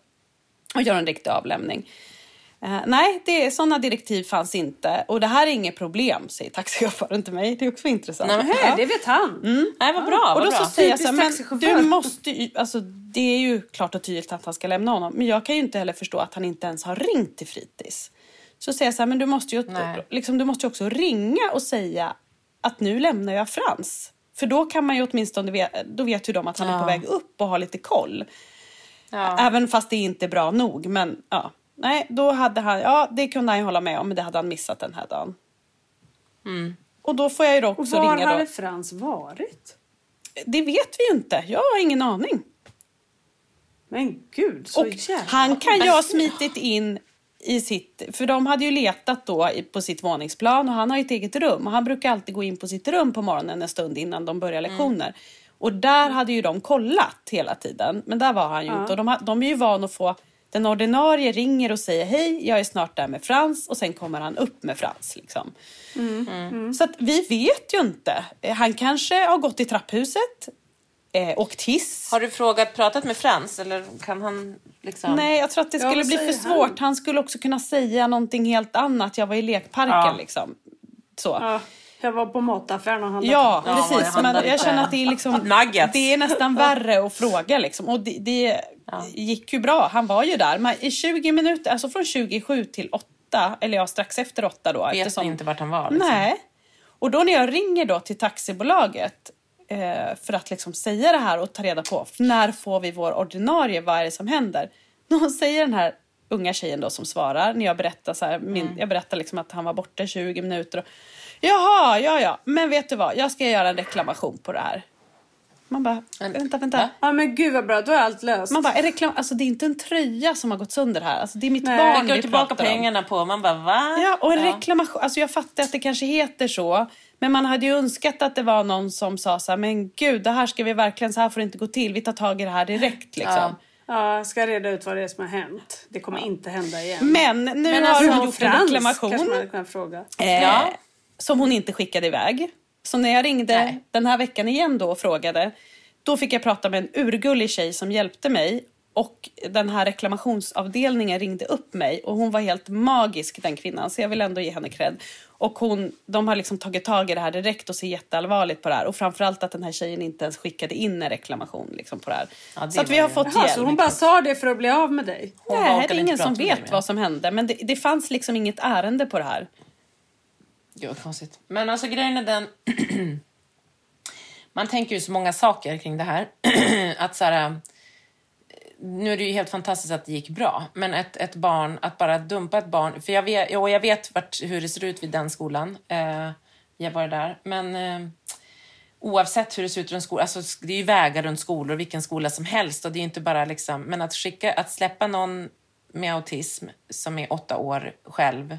Och gör en riktig avlämning. Eh, nej, det, sådana direktiv fanns inte. Och det här är inget problem, säger taxichauffören till mig. Det är också intressant. Nej, Nej, det vet han. Nej, vad bra. Och Vad då bra. så säger jag så här, men du måste ju, alltså det är ju klart och tydligt att han ska lämna honom. Men jag kan ju inte heller förstå att han inte ens har ringt till fritids. Så säger jag så här, men du måste ju, Nej. liksom, du måste ju också ringa och säga att nu lämnar jag Frans. För då kan man ju åtminstone, då vet ju de att han är på Ja. väg upp och har lite koll. Ja. Även fast det inte är bra nog. Men ja, nej, då hade han, ja det kunde han ju hålla med om, men det hade han missat den här dagen. Och då får jag ju då Och också var ringa då. hade Frans varit? Det vet vi ju inte. Jag har ingen aning. Men gud, så Och jävla... han kan ju ha smitit in i sitt, för de hade ju letat då på sitt våningsplan och han har ju ett eget rum och han brukar alltid gå in på sitt rum på morgonen en stund innan de börjar lektioner. Och där hade ju de kollat hela tiden, men där var han ju inte. Och de, de är ju vana att få Den ordinarie ringer och säger hej, jag är snart där med Frans och sen kommer han upp med Frans. Liksom. Mm. Så att vi vet ju inte. Han kanske har gått i trapphuset, eh, åkt hiss. Har du frågat, pratat med Frans eller kan han liksom... Nej, jag tror att det skulle bli för säger han? svårt. Han skulle också kunna säga någonting helt annat. Jag var i lekparken Ja. liksom. Så. Ja, jag var på mataffären och handlade. Ja, Ja, precis. jag Men jag känner att det är, liksom, det är nästan värre att fråga. Liksom. Och det, det gick ju bra. Han var ju där. Men i 20 minuter, alltså från 27 till 8, eller ja, strax efter 8 då. Vet eftersom- inte vart han var? Liksom. Nej. Och då när jag ringer då till taxibolaget eh, för att liksom säga det här och ta reda på när får vi vår ordinarie, vad är det som händer? Då säger den här unga tjejen då som svarar när jag berättar så här, min, Mm. jag berättar liksom att han var borta i 20 minuter. Och, Jaha, ja ja, men vet du vad, jag ska göra en reklamation på det här. Man bara, vänta, vänta. Ja men gud vad bra, då är allt löst. Man bara, är reklam... alltså det är inte en tröja som har gått sönder här. Alltså, det är mitt Nej. barn vi du tillbaka pratar om. pengarna på? Man bara va? Ja, och en reklamation. Alltså jag fattar att det kanske heter så. Men man hade ju önskat att det var någon som sa så här, men gud, det här ska vi verkligen, så här får det inte gå till. Vi tar tag i det här direkt liksom. Ja. Ja, jag ska reda ut vad det är som har hänt. Det kommer inte hända igen. Men nu Men har alltså, hon Och gjort en reklamation kanske man hade kunnat fråga. eh, Ja. Som hon inte skickade iväg. Så när jag ringde Nej. den här veckan igen då och frågade, då fick jag prata med en urgullig tjej som hjälpte mig. Och den här reklamationsavdelningen ringde upp mig och hon var helt magisk den kvinnan så jag vill ändå ge henne cred. Och hon, de har liksom tagit tag i det här direkt och ser jätteallvarligt på det här. Och framförallt att den här tjejen inte ens skickade in en reklamation liksom på det här. Ja, det så att vi har fått hjälp. så hon bara sa det för att bli av med dig? Hon Nej, det är ingen som vet vad som hände. Men det, det fanns liksom inget ärende på det här. Gud vad konstigt. Men alltså grejen är den... Man tänker ju så många saker kring det här. att så här, eh, nu är det ju helt fantastiskt att det gick bra, men ett, ett barn, att bara dumpa ett barn, för jag vet, och jag vet vart, hur det ser ut vid den skolan, eh, jag var där, men eh, oavsett hur det ser ut runt skolan, alltså det är ju vägar runt skolor, vilken skola som helst, och det är inte bara liksom, men att skicka, att släppa någon med autism som är åtta år själv,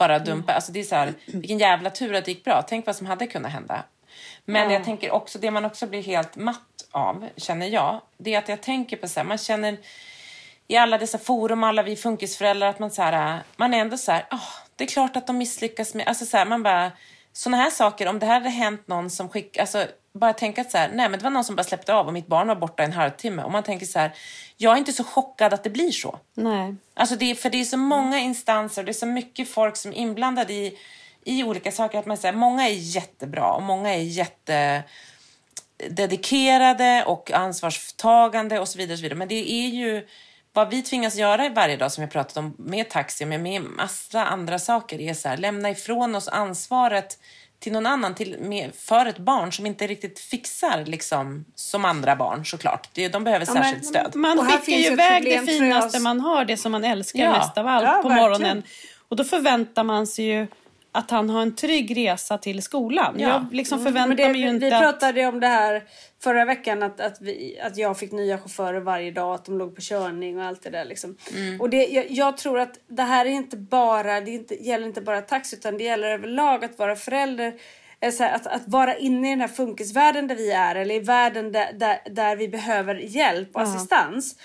bara dumpa, alltså det är så här, vilken jävla tur att det gick bra, tänk vad som hade kunnat hända. Men jag tänker också, det man också blir helt matt av, känner jag, det är att jag tänker på så här, man känner i alla dessa forum, alla vi funkisföräldrar, att man så här, man är ändå så här, "Ah, det är klart att de misslyckas med, alltså så här, man bara, såna här saker, om det här hade hänt någon som skick, alltså bara tänka att så här, nej men det var någon som bara släppte av och mitt barn var borta en halvtimme och man tänker så här, jag är inte så chockad att det blir så. Nej. Alltså det, för det är så många instanser, det är så mycket folk som är inblandade i, i olika saker. Att man säger, många är jättebra och många är jätte dedikerade och ansvarstagande och så vidare. Och så vidare. Men det är ju vad vi tvingas göra varje dag som jag pratat om med taxi men med massa andra saker är så här, lämna ifrån oss ansvaret till någon annan, till, med, för ett barn som inte riktigt fixar liksom, som andra barn såklart. Det, de behöver Ja, men- särskilt stöd. Man skickar finns ju iväg det finaste man har, det som man älskar Ja. mest av allt Ja, på verkligen. morgonen. Och då förväntar man sig ju att han har en trygg resa till skolan. Ja. Jag liksom Mm, förväntar det, mig ju inte vi pratade om det här förra veckan att, att, vi, att jag fick nya chaufförer varje dag, att de låg på körning och allt det där. Liksom. Mm. Och det, jag, jag tror att det här är inte bara, det är inte, gäller inte bara taxi utan det gäller överlag att vara förälder. Här, att, att vara inne i den här funkisvärlden där vi är eller i världen där, där, där vi behöver hjälp och assistans.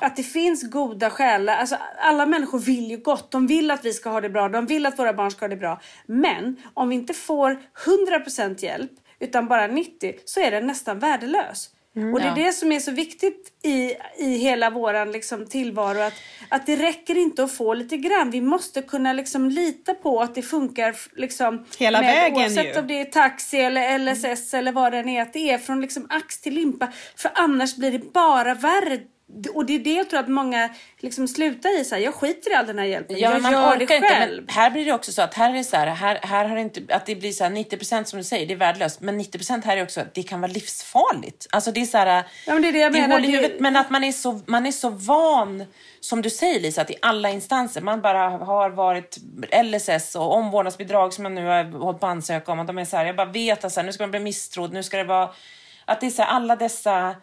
Att det finns goda själar. Alltså, alla människor vill ju gott. De vill att vi ska ha det bra. De vill att våra barn ska ha det bra. Men om vi inte får 100% hjälp utan bara 90 så är den nästan värdelös. Och det är Ja. det som är så viktigt i, i hela våran liksom, tillvaro. Att, att det räcker inte att få lite grann. Vi måste kunna liksom, lita på att det funkar liksom, Hela med, vägen Oavsett ju. om det är taxi eller LSS eller vad det än är. Att det är från liksom, ax till limpa. För annars blir det bara värre. Och det är det jag tror att många liksom slutar i. Så här, jag skiter i all den här hjälpen. Ja, jag man gör det inte. själv. Men här blir det också så att här är så här, här, här har det inte, att det blir så här 90% som du säger, det är värdelöst. Men 90% här är också att det kan vara livsfarligt. Alltså det är så här, Ja, men det är det jag det menar. Det- huvudet. Men att man är, så, man är så van, som du säger Lisa, att i alla instanser, man bara har varit LSS och omvårdnadsbidrag som jag nu har hållit på att ansöka om. Och de är så här, jag bara vet att så här, nu ska man bli misstrodd, nu ska det vara, att det är så här, alla dessa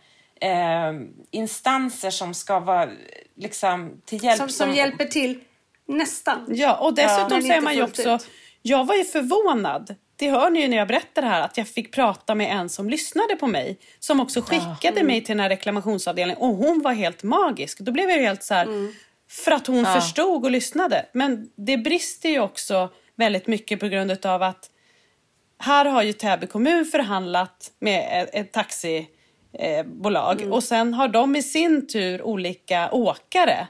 eh, instanser som ska vara liksom till hjälp. som, som hjälper till nästan. Ja, och dessutom men så är man ju också... ut. Jag var ju förvånad det hör ni ju när jag berättar det här, att jag fick prata med en som lyssnade på mig. Som också skickade mig till den här reklamationsavdelningen och hon var helt magisk. Då blev jag ju helt så här, för att hon förstod och lyssnade. Men det brister ju också väldigt mycket på grund av att här har ju Täby kommun förhandlat med ett, ett taxibolag och sen har de i sin tur olika åkare.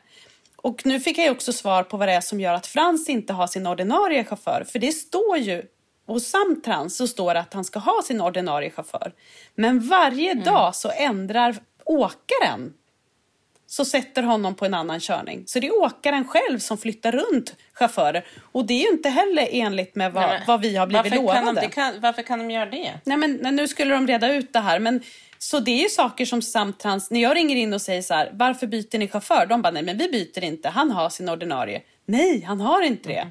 Och nu fick jag också svar på vad det är som gör att Frans inte har sin ordinarie chaufför. För det står ju, hos Samtrans så står det att han ska ha sin ordinarie chaufför. Men varje dag så ändrar åkaren så sätter honom på en annan körning. Så det är åkaren själv som flyttar runt chaufförer. Och det är ju inte heller enligt med vad, Nej, vad vi har blivit varför lovade. Kan de, kan, varför kan de göra det? Nej men nu skulle de reda ut det här. Men, så det är ju saker som Samtrans, när jag ringer in och säger så här, varför byter ni chaufför? De bara, nej men vi byter inte, han har sin ordinarie. Nej, han har inte det.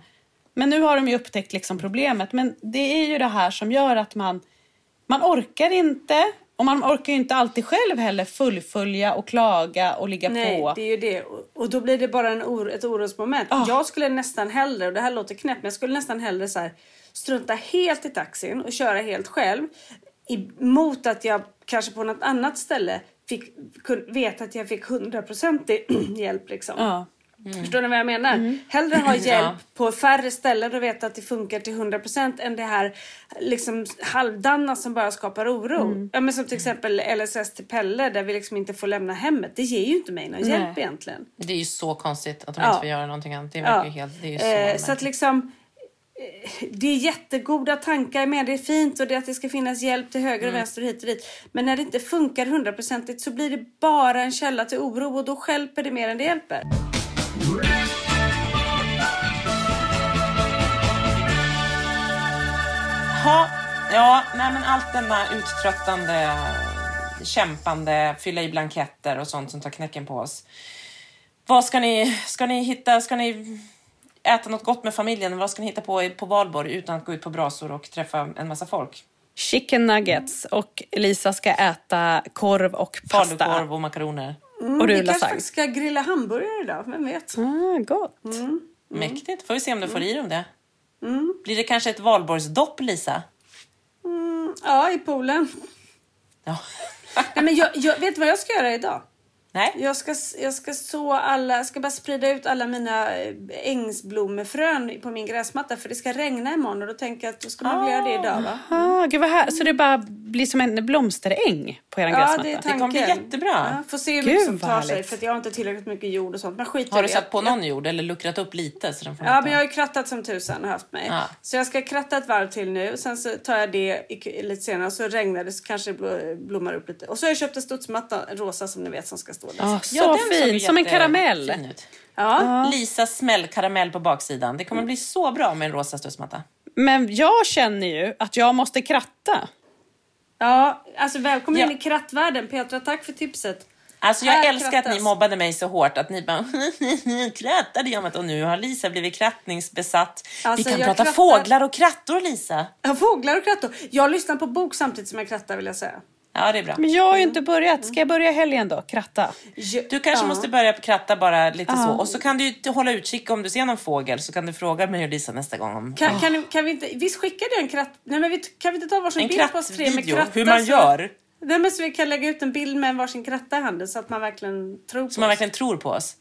Men nu har de ju upptäckt liksom problemet. Men det är ju det här som gör att man, man orkar inte. Och man orkar inte alltid själv heller fullfölja och klaga och ligga Nej, på. det är ju det. Och- då blir det bara en or ett orosmoment. Ah. Jag skulle nästan hellre, och det här låter knäppt, men jag skulle nästan hellre så här, strunta helt i taxin och köra helt själv. I, mot att jag kanske på något annat ställe fick veta att jag fick hundraprocentig hjälp. Liksom. Ja. Förstår ni vad jag menar? Hellre ha hjälp på färre ställen och veta att det funkar till 100% än det här liksom halvdana som bara skapar oro. Ja, men som till exempel LSS till Pelle där vi liksom inte får lämna hemmet. Det ger ju inte mig någon hjälp egentligen. Det är ju så konstigt att de Ja. inte får göra någonting annat. Det verkar ju helt... Det är ju så, eh, så att liksom eh, det är jättegoda tankar med det är fint och det att det ska finnas hjälp till höger och vänster och hit och dit. Men när det inte funkar hundraprocentigt så blir det bara en källa till oro och då skälper det mer än det hjälper. Ha, ja, nej men allt denna uttröttande, kämpande, fylla i blanketter och sånt som tar knäcken på oss. Vad ska ni, ska ni hitta, ska ni äta något gott med familjen? Vad ska ni hitta på i- på valborg utan att gå ut på brasor och träffa en massa folk? Chicken nuggets och Lisa ska äta korv och pasta. Falukorv och makaroner. Och Mm, vi rulla kanske ska grilla hamburgare idag, vem vet? Ah, gott. Mäktigt. Får vi se om du får i dem det. Mm. Blir det kanske ett valborgsdopp, Lisa? Ja, i poolen. Ja. Nej, men jag, jag vet vad jag ska göra idag? Nej? Jag ska, jag ska så alla, jag ska bara sprida ut alla mina eh, ängsblommefrön på min gräsmatta för det ska regna imorgon och då tänker jag att då ska man väl göra det idag va? Ah, gud vad här. Så det bara blir som en blomsteräng på er Ja, gräsmatta? det Det kommer bli jättebra. Ja, får se hur Gud, mycket som tar sig för jag har inte tillräckligt mycket jord och sånt. Men skit Har du satt på Jag- någon jord eller luckrat upp lite? Så den får Ja, men jag har ju krattat som tusan och haft mig. Ja. Så jag ska kratta ett varv till nu. Sen så tar jag det lite senare och så regnar det så kanske det blo- blommar upp lite. Och så har jag köpt en studsmatta, rosa som ni vet som ska stå där. Ah, så Ja, den fin, som en karamell. Ja. Lisas smällkaramell på baksidan. Det kommer bli så bra med en rosa studsmatta. Men jag känner ju att jag måste kratta. Ja, alltså välkommen Ja. in i krattvärlden Petra. Tack för tipset. Alltså jag Här älskar att ni krattas. mobbade mig så hårt att ni bara krattade jag med och nu har Lisa blivit krattningsbesatt. Alltså, Vi kan jag prata krattar- fåglar och krattor Lisa. Ja, fåglar och krattor. Jag lyssnar på bok samtidigt som jag krattar vill jag säga. Ja det är bra. Men jag har ju inte börjat. Ska jag börja helgen då? Kratta? Du kanske Ja. måste börja kratta bara lite Ja. så och så kan du hålla utkik om du ser någon fågel så kan du fråga mig och Lisa nästa gång om Kan, kan, kan vi inte, visst skickade jag en kratt... Nej men vi, kan vi inte ta varsin en bild på oss tre med kratta? hur man så- gör. Nej men så vi kan lägga ut en bild med en varsin kratta i handen så att man verkligen tror på Så man verkligen tror på oss.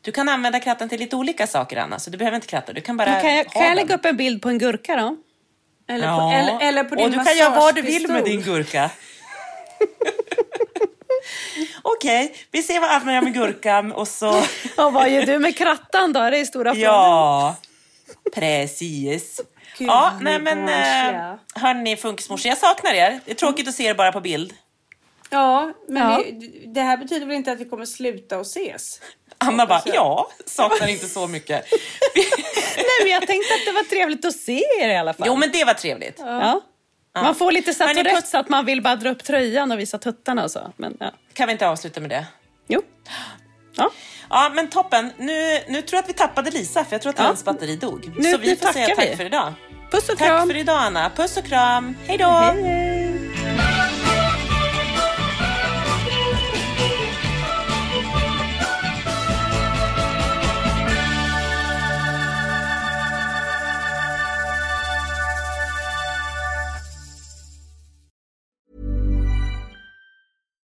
Du kan använda krattan till lite olika saker Anna, så du behöver inte kratta. Du kan bara kan jag, kan jag lägga upp en bild på en gurka då? Eller, Ja. på, eller, eller på din Och du kan göra vad du vill med din gurka. Okej, vi ser vad Anna gör med gurkan och så... Och vad gör du med krattan då? Det är stora frågan. Ja, precis. Gud, Ja, nej men eh, hörni funkismorsor, jag saknar er. Det är tråkigt att se er bara på bild. Ja, men Ja. Vi, det här betyder väl inte att vi kommer sluta att ses? Anna bara, ja, saknar inte så mycket. Nej, men jag tänkte att det var trevligt att se er i alla fall. Jo, men det var trevligt. ja. Man får lite puss- så att man vill bara dra upp tröjan och visa tuttarna och så. Men, ja. Kan vi inte avsluta med det? Jo. Ja. Ja, men toppen. Nu, nu tror jag att vi tappade Lisa, för jag tror att Ja. hennes batteri dog. Nu- så vi får säga tack vi. för idag. Puss och Tack kram. för idag, Anna. Puss och kram. Hej då! Hej, hej.